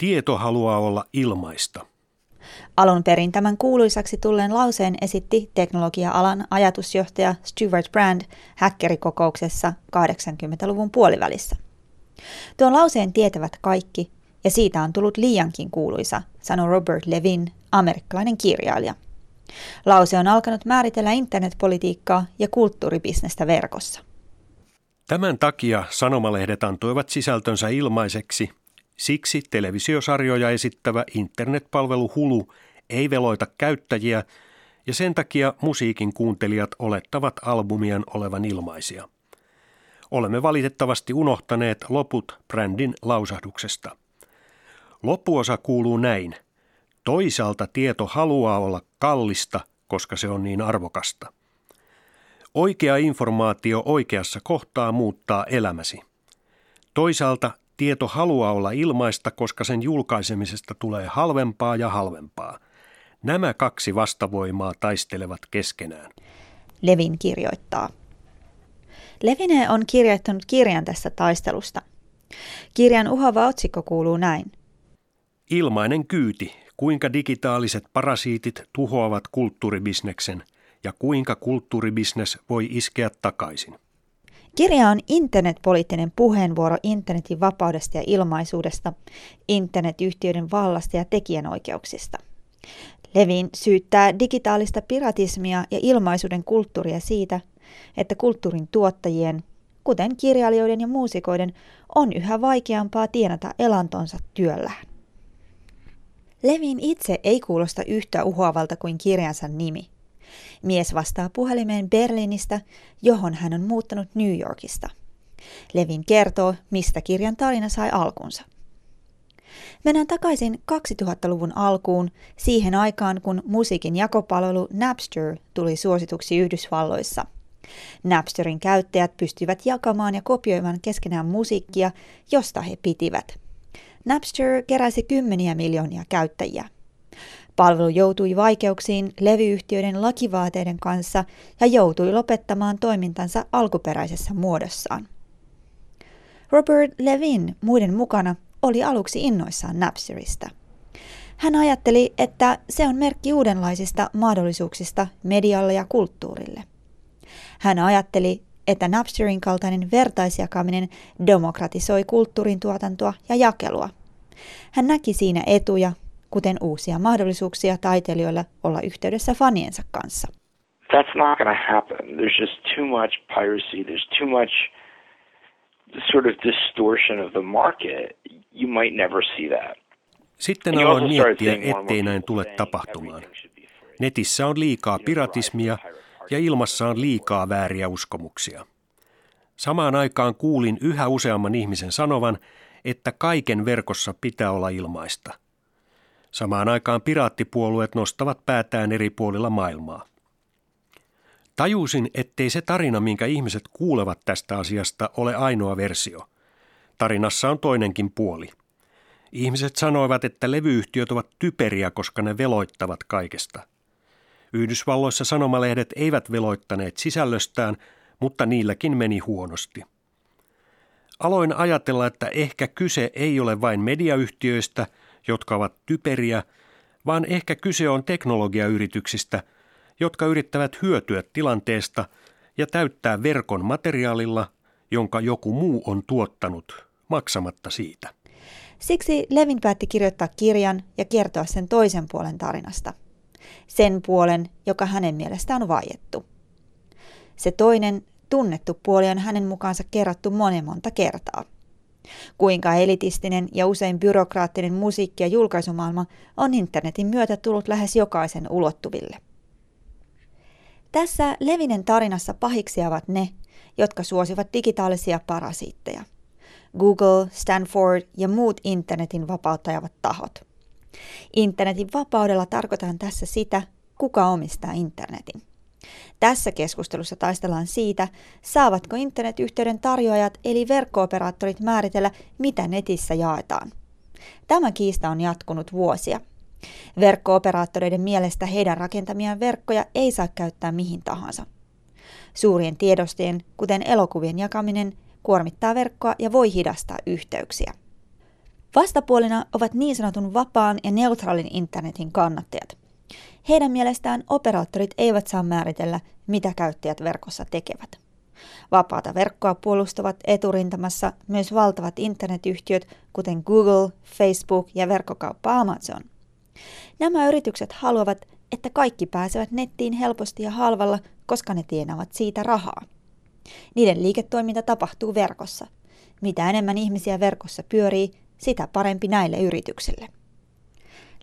Tieto haluaa olla ilmaista. Alun perin tämän kuuluisaksi tulleen lauseen esitti teknologia-alan ajatusjohtaja Stuart Brand häkkerikokouksessa 80-luvun puolivälissä. Tuon lauseen tietävät kaikki, ja siitä on tullut liiankin kuuluisa, sanoi Robert Levin, amerikkalainen kirjailija. Lause on alkanut määritellä internetpolitiikkaa ja kulttuuribisnestä verkossa. Tämän takia sanomalehdet antoivat sisältönsä ilmaiseksi. Siksi televisiosarjoja esittävä internetpalvelu Hulu ei veloita käyttäjiä ja sen takia musiikin kuuntelijat olettavat albumien olevan ilmaisia. Olemme valitettavasti unohtaneet loput brändin lausahduksesta. Loppuosa kuuluu näin. Toisaalta tieto haluaa olla kallista, koska se on niin arvokasta. Oikea informaatio oikeassa kohtaa muuttaa elämäsi. Toisaalta tieto haluaa olla ilmaista, koska sen julkaisemisesta tulee halvempaa ja halvempaa. Nämä kaksi vastavoimaa taistelevat keskenään. Levin kirjoittaa. Levine on kirjoittanut kirjan tästä taistelusta. Kirjan uhava otsikko kuuluu näin. Ilmainen kyyti, kuinka digitaaliset parasiitit tuhoavat kulttuuribisneksen ja kuinka kulttuuribisnes voi iskeä takaisin. Kirja on internetpoliittinen puheenvuoro internetin vapaudesta ja ilmaisuudesta, internetyhtiöiden vallasta ja tekijänoikeuksista. Levin syyttää digitaalista piratismia ja ilmaisuuden kulttuuria siitä, että kulttuurin tuottajien, kuten kirjailijoiden ja muusikoiden, on yhä vaikeampaa tienata elantonsa työllään. Levin itse ei kuulosta yhtä uhoavalta kuin kirjansa nimi. Mies vastaa puhelimeen Berliinistä, johon hän on muuttanut New Yorkista. Levin kertoo, mistä kirjan tarina sai alkunsa. Mennään takaisin 2000-luvun alkuun, siihen aikaan kun musiikin jakopalvelu Napster tuli suosituksi Yhdysvalloissa. Napsterin käyttäjät pystyivät jakamaan ja kopioimaan keskenään musiikkia, josta he pitivät – Napster keräsi kymmeniä miljoonia käyttäjiä. Palvelu joutui vaikeuksiin levyyhtiöiden lakivaateiden kanssa ja joutui lopettamaan toimintansa alkuperäisessä muodossaan. Robert Levin muiden mukana oli aluksi innoissaan Napsterista. Hän ajatteli, että se on merkki uudenlaisista mahdollisuuksista medialle ja kulttuurille. Hän ajatteli, että Napsterin kaltainen vertaisjakaminen demokratisoi kulttuurin tuotantoa ja jakelua. Hän näki siinä etuja, kuten uusia mahdollisuuksia taiteilijoilla olla yhteydessä faniensa kanssa. That's not going to happen. There's just too much piracy. There's too much sort of distortion of the market. You might never see that. Sitten aloin miettiä, ettei näin tule tapahtumaan. Netissä on liikaa piratismia ja ilmassa on liikaa vääriä uskomuksia. Samaan aikaan kuulin yhä useamman ihmisen sanovan, että kaiken verkossa pitää olla ilmaista. Samaan aikaan piraattipuolueet nostavat päätään eri puolilla maailmaa. Tajusin, ettei se tarina, minkä ihmiset kuulevat tästä asiasta, ole ainoa versio. Tarinassa on toinenkin puoli. Ihmiset sanoivat, että levyyhtiöt ovat typeriä, koska ne veloittavat kaikesta. Yhdysvalloissa sanomalehdet eivät veloittaneet sisällöstään, mutta niilläkin meni huonosti. Aloin ajatella, että ehkä kyse ei ole vain mediayhtiöistä, jotka ovat typeriä, vaan ehkä kyse on teknologiayrityksistä, jotka yrittävät hyötyä tilanteesta ja täyttää verkon materiaalilla, jonka joku muu on tuottanut, maksamatta siitä. Siksi Levin päätti kirjoittaa kirjan ja kertoa sen toisen puolen tarinasta – sen puolen, joka hänen mielestään on vaiettu. Se toinen, tunnettu puoli on hänen mukaansa kerrottu monen monta kertaa. Kuinka elitistinen ja usein byrokraattinen musiikki- ja julkaisumaailma on internetin myötä tullut lähes jokaisen ulottuville. Tässä Levinen tarinassa pahiksi ovat ne, jotka suosivat digitaalisia parasiitteja. Google, Stanford ja muut internetin vapauttajavat tahot – Internetin vapaudella tarkoitan tässä sitä, kuka omistaa internetin. Tässä keskustelussa taistellaan siitä, saavatko internetyhteyden tarjoajat eli verkkooperaattorit määritellä, mitä netissä jaetaan. Tämä kiista on jatkunut vuosia. Verkkooperaattoreiden mielestä heidän rakentamiaan verkkoja ei saa käyttää mihin tahansa. Suurien tiedostojen, kuten elokuvien jakaminen, kuormittaa verkkoa ja voi hidastaa yhteyksiä. Vastapuolina ovat niin sanotun vapaan ja neutraalin internetin kannattajat. Heidän mielestään operaattorit eivät saa määritellä, mitä käyttäjät verkossa tekevät. Vapaata verkkoa puolustavat eturintamassa myös valtavat internetyhtiöt, kuten Google, Facebook ja verkkokauppa Amazon. Nämä yritykset haluavat, että kaikki pääsevät nettiin helposti ja halvalla, koska ne tienaavat siitä rahaa. Niiden liiketoiminta tapahtuu verkossa. Mitä enemmän ihmisiä verkossa pyörii, sitä parempi näille yrityksille.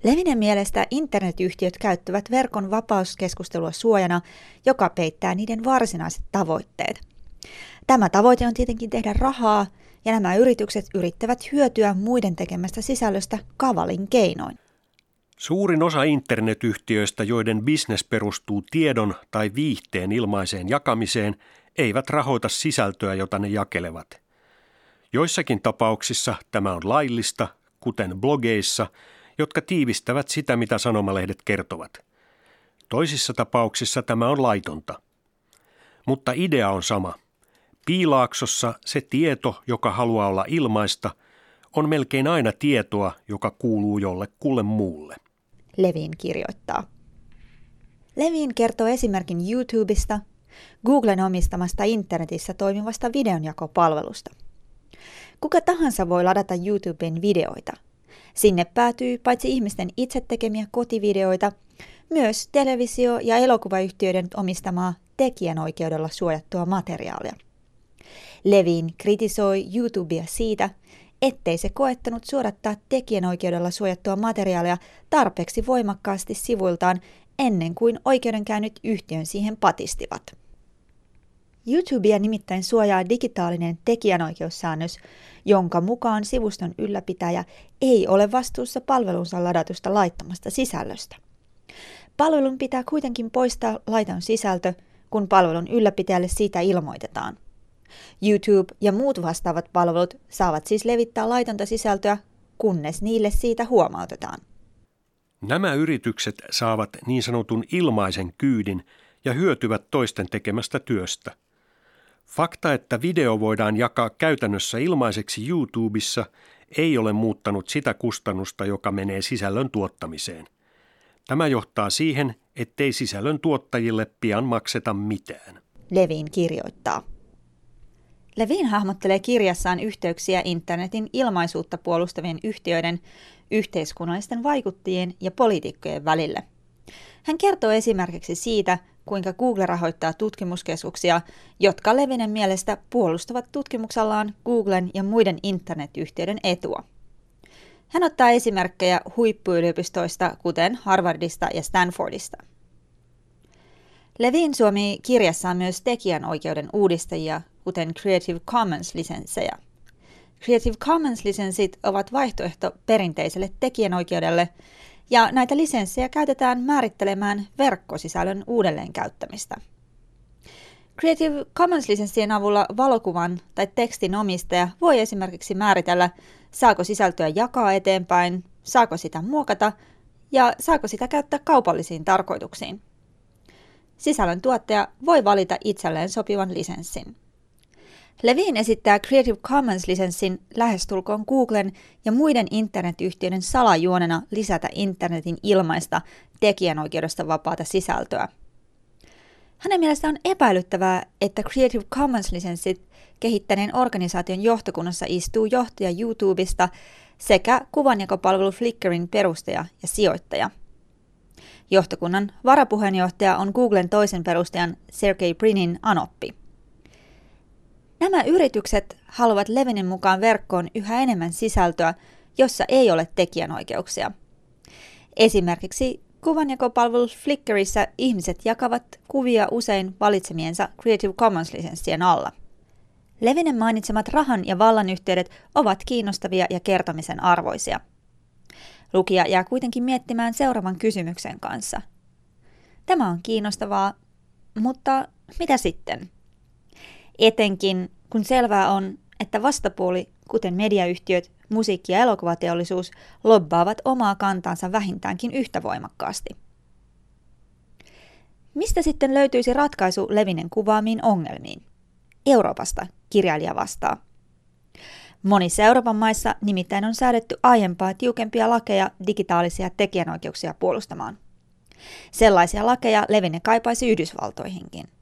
Levinen mielestä internetyhtiöt käyttävät verkon vapauskeskustelua suojana, joka peittää niiden varsinaiset tavoitteet. Tämä tavoite on tietenkin tehdä rahaa, ja nämä yritykset yrittävät hyötyä muiden tekemästä sisällöstä kavalin keinoin. Suurin osa internetyhtiöistä, joiden bisnes perustuu tiedon tai viihteen ilmaiseen jakamiseen, eivät rahoita sisältöä, jota ne jakelevat. Joissakin tapauksissa tämä on laillista, kuten blogeissa, jotka tiivistävät sitä, mitä sanomalehdet kertovat. Toisissa tapauksissa tämä on laitonta. Mutta idea on sama. Piilaaksossa se tieto, joka haluaa olla ilmaista, on melkein aina tietoa, joka kuuluu jollekulle muulle. Levin kirjoittaa. Levin kertoo esimerkin YouTubesta, Googlen omistamasta internetissä toimivasta videonjakopalvelusta. Kuka tahansa voi ladata YouTubeen videoita. Sinne päätyy paitsi ihmisten itse tekemiä kotivideoita, myös televisio- ja elokuvayhtiöiden omistamaa tekijänoikeudella suojattua materiaalia. Levin kritisoi YouTubea siitä, ettei se koettanut suodattaa tekijänoikeudella suojattua materiaalia tarpeeksi voimakkaasti sivuiltaan ennen kuin oikeudenkäynnit yhtiön siihen patistivat. YouTubea nimittäin suojaa digitaalinen tekijänoikeussäännös, jonka mukaan sivuston ylläpitäjä ei ole vastuussa palvelunsa ladatusta laittomasta sisällöstä. Palvelun pitää kuitenkin poistaa laiton sisältö, kun palvelun ylläpitäjälle siitä ilmoitetaan. YouTube ja muut vastaavat palvelut saavat siis levittää laitonta sisältöä, kunnes niille siitä huomautetaan. Nämä yritykset saavat niin sanotun ilmaisen kyydin ja hyötyvät toisten tekemästä työstä. Fakta, että video voidaan jakaa käytännössä ilmaiseksi YouTubessa, ei ole muuttanut sitä kustannusta, joka menee sisällön tuottamiseen. Tämä johtaa siihen, ettei sisällön tuottajille pian makseta mitään. Levin kirjoittaa. Levin hahmottelee kirjassaan yhteyksiä internetin ilmaisuutta puolustavien yhtiöiden, yhteiskunnallisten vaikuttajien ja poliitikkojen välille. Hän kertoo esimerkiksi siitä, kuinka Google rahoittaa tutkimuskeskuksia, jotka Levinen mielestä puolustavat tutkimuksellaan Googlen ja muiden internetyhtiöiden etua. Hän ottaa esimerkkejä huippuyliopistoista, kuten Harvardista ja Stanfordista. Levin suomi kirjassaan myös tekijänoikeuden uudistajia, kuten Creative Commons-lisenssejä. Creative Commons-lisenssit ovat vaihtoehto perinteiselle tekijänoikeudelle, ja näitä lisenssejä käytetään määrittelemään verkkosisällön uudelleenkäyttämistä. Creative Commons-lisenssien avulla valokuvan tai tekstin omistaja voi esimerkiksi määritellä, saako sisältöä jakaa eteenpäin, saako sitä muokata ja saako sitä käyttää kaupallisiin tarkoituksiin. Sisällön tuottaja voi valita itselleen sopivan lisenssin. Levin esittää Creative Commons-lisenssin lähestulkoon Googlen ja muiden internetyhtiöiden salajuonena lisätä internetin ilmaista tekijänoikeudesta vapaata sisältöä. Hänen mielestään on epäilyttävää, että Creative Commons-lisenssit kehittäneen organisaation johtokunnassa istuu johtaja YouTubesta sekä kuvanjakopalvelu Flickerin perustaja ja sijoittaja. Johtokunnan varapuheenjohtaja on Googlen toisen perustajan Sergey Brinin anoppi. Nämä yritykset haluavat Levinin mukaan verkkoon yhä enemmän sisältöä, jossa ei ole tekijänoikeuksia. Esimerkiksi kuvanjakopalvelu Flickrissä ihmiset jakavat kuvia usein valitsemiensa Creative Commons-lisenssien alla. Levinen mainitsemat rahan ja vallan yhteydet ovat kiinnostavia ja kertomisen arvoisia. Lukija jää kuitenkin miettimään seuraavan kysymyksen kanssa. Tämä on kiinnostavaa, mutta mitä sitten? Etenkin kun selvää on, että vastapuoli, kuten mediayhtiöt, musiikki- ja elokuvateollisuus, lobbaavat omaa kantansa vähintäänkin yhtä voimakkaasti. Mistä sitten löytyisi ratkaisu Levinen kuvaamiin ongelmiin? Euroopasta, kirjailija vastaa. Monissa Euroopan maissa nimittäin on säädetty aiempaa tiukempia lakeja digitaalisia tekijänoikeuksia puolustamaan. Sellaisia lakeja Levine kaipaisi Yhdysvaltoihinkin.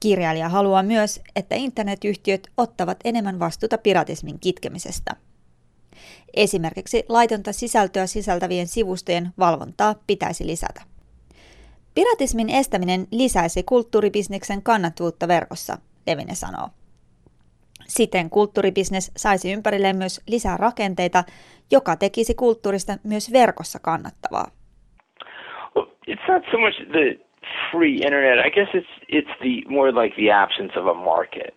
Kirjailija haluaa myös, että internetyhtiöt ottavat enemmän vastuuta piratismin kitkemisestä. Esimerkiksi laitonta sisältöä sisältävien sivustojen valvontaa pitäisi lisätä. Piratismin estäminen lisäisi kulttuuribisneksen kannattavuutta verkossa, Levine sanoo. Siten kulttuuribisnes saisi ympärilleen myös lisää rakenteita, joka tekisi kulttuurista myös verkossa kannattavaa. It's not so much the free internet. I guess it's it's the more like the absence of a market.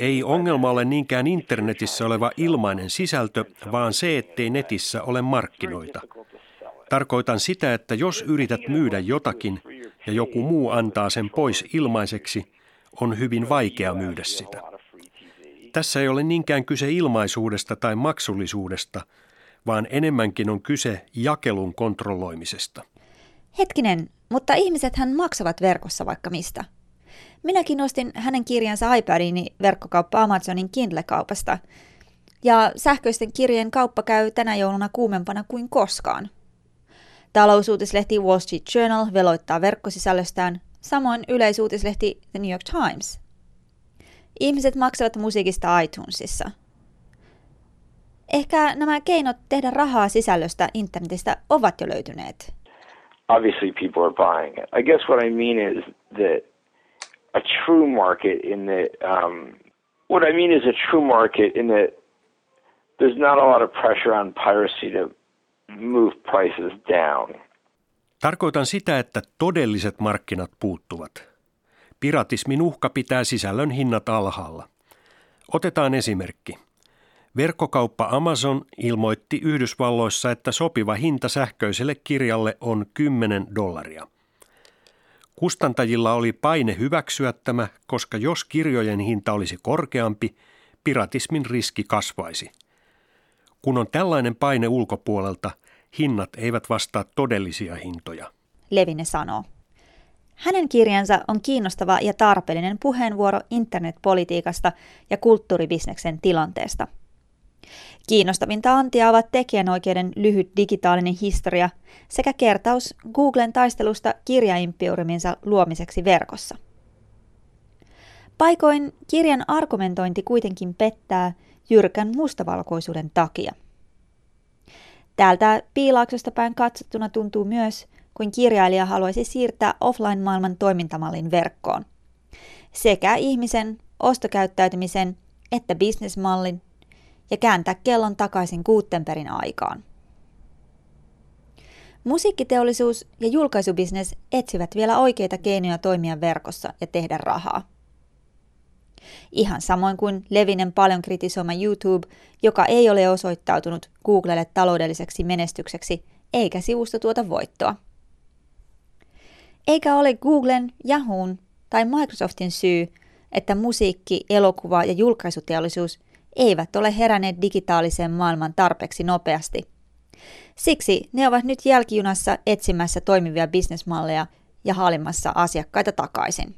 Ei ongelma ole niinkään internetissä oleva ilmainen sisältö, vaan se, ettei netissä ole markkinoita. Tarkoitan sitä, että jos yrität myydä jotakin ja joku muu antaa sen pois ilmaiseksi, on hyvin vaikea myydä sitä. Tässä ei ole niinkään kyse ilmaisuudesta tai maksullisuudesta, vaan enemmänkin on kyse jakelun kontrolloimisesta. Hetkinen, mutta ihmisethän maksavat verkossa vaikka mistä. Minäkin ostin hänen kirjansa iPadini verkkokauppa Amazonin Kindle-kaupasta. Ja sähköisten kirjeen kauppa käy tänä jouluna kuumempana kuin koskaan. Talousuutislehti Wall Street Journal veloittaa verkkosisällöstään, samoin yleisuutislehti The New York Times. Ihmiset maksavat musiikista iTunesissa. Ehkä nämä keinot tehdä rahaa sisällöstä internetistä ovat jo löytyneet. Obviously people are buying it. I guess what I mean is that a true market in that um, what I mean is a true market in that there's not a lot of pressure on piracy to move prices down. Tarkoitan sitä, että todelliset markkinat puuttuvat. Piratismin uhka pitää sisällön hinnat alhaalla. Otetaan esimerkki. Verkkokauppa Amazon ilmoitti Yhdysvalloissa, että sopiva hinta sähköiselle kirjalle on 10 dollaria. Kustantajilla oli paine hyväksyä tämä, koska jos kirjojen hinta olisi korkeampi, piratismin riski kasvaisi. Kun on tällainen paine ulkopuolelta, hinnat eivät vastaa todellisia hintoja. Levine sanoo. Hänen kirjansa on kiinnostava ja tarpeellinen puheenvuoro internetpolitiikasta ja kulttuuribisneksen tilanteesta. Kiinnostavinta antia ovat tekijänoikeuden lyhyt digitaalinen historia sekä kertaus Googlen taistelusta kirjaimpiuriminsa luomiseksi verkossa. Paikoin kirjan argumentointi kuitenkin pettää jyrkän mustavalkoisuuden takia. Täältä piilaaksosta päin katsottuna tuntuu myös, kuin kirjailija haluaisi siirtää offline-maailman toimintamallin verkkoon. Sekä ihmisen, ostokäyttäytymisen että bisnesmallin ja kääntää kellon takaisin Gutenbergin aikaan. Musiikkiteollisuus ja julkaisubisnes etsivät vielä oikeita keinoja toimia verkossa ja tehdä rahaa. Ihan samoin kuin Levinen paljon kritisoima YouTube, joka ei ole osoittautunut Googlelle taloudelliseksi menestykseksi eikä sivusto tuota voittoa. Eikä ole Googlen, Yahoon tai Microsoftin syy, että musiikki, elokuva ja julkaisuteollisuus eivät ole heränneet digitaaliseen maailman tarpeeksi nopeasti. Siksi ne ovat nyt jälkijunassa etsimässä toimivia bisnesmalleja ja haalimassa asiakkaita takaisin.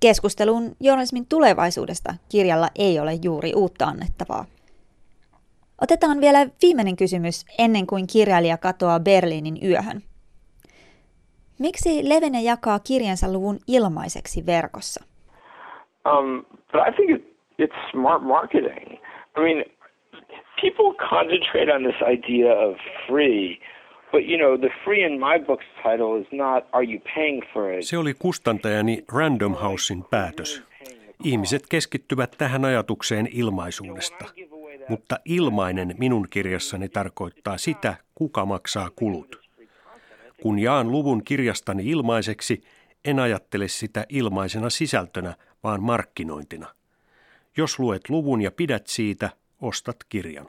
Keskustelun journalismin tulevaisuudesta kirjalla ei ole juuri uutta annettavaa. Otetaan vielä viimeinen kysymys ennen kuin kirjailija katoaa Berliinin yöhön. Miksi Levene jakaa kirjansa luvun ilmaiseksi verkossa? Um, but I think it, it's smart marketing. I mean, people concentrate on this idea of free, but you know, the free in my book's title is not are you paying for it? Se oli kustantajani Random Housein päätös. Ihmiset keskittyvät tähän ajatukseen ilmaisuudesta. Mutta ilmainen minun kirjassani tarkoittaa sitä, kuka maksaa kulut. Kun jaan luvun kirjastani ilmaiseksi, en ajattele sitä ilmaisena sisältönä, vaan markkinointina. Jos luet luvun ja pidät siitä, ostat kirjan.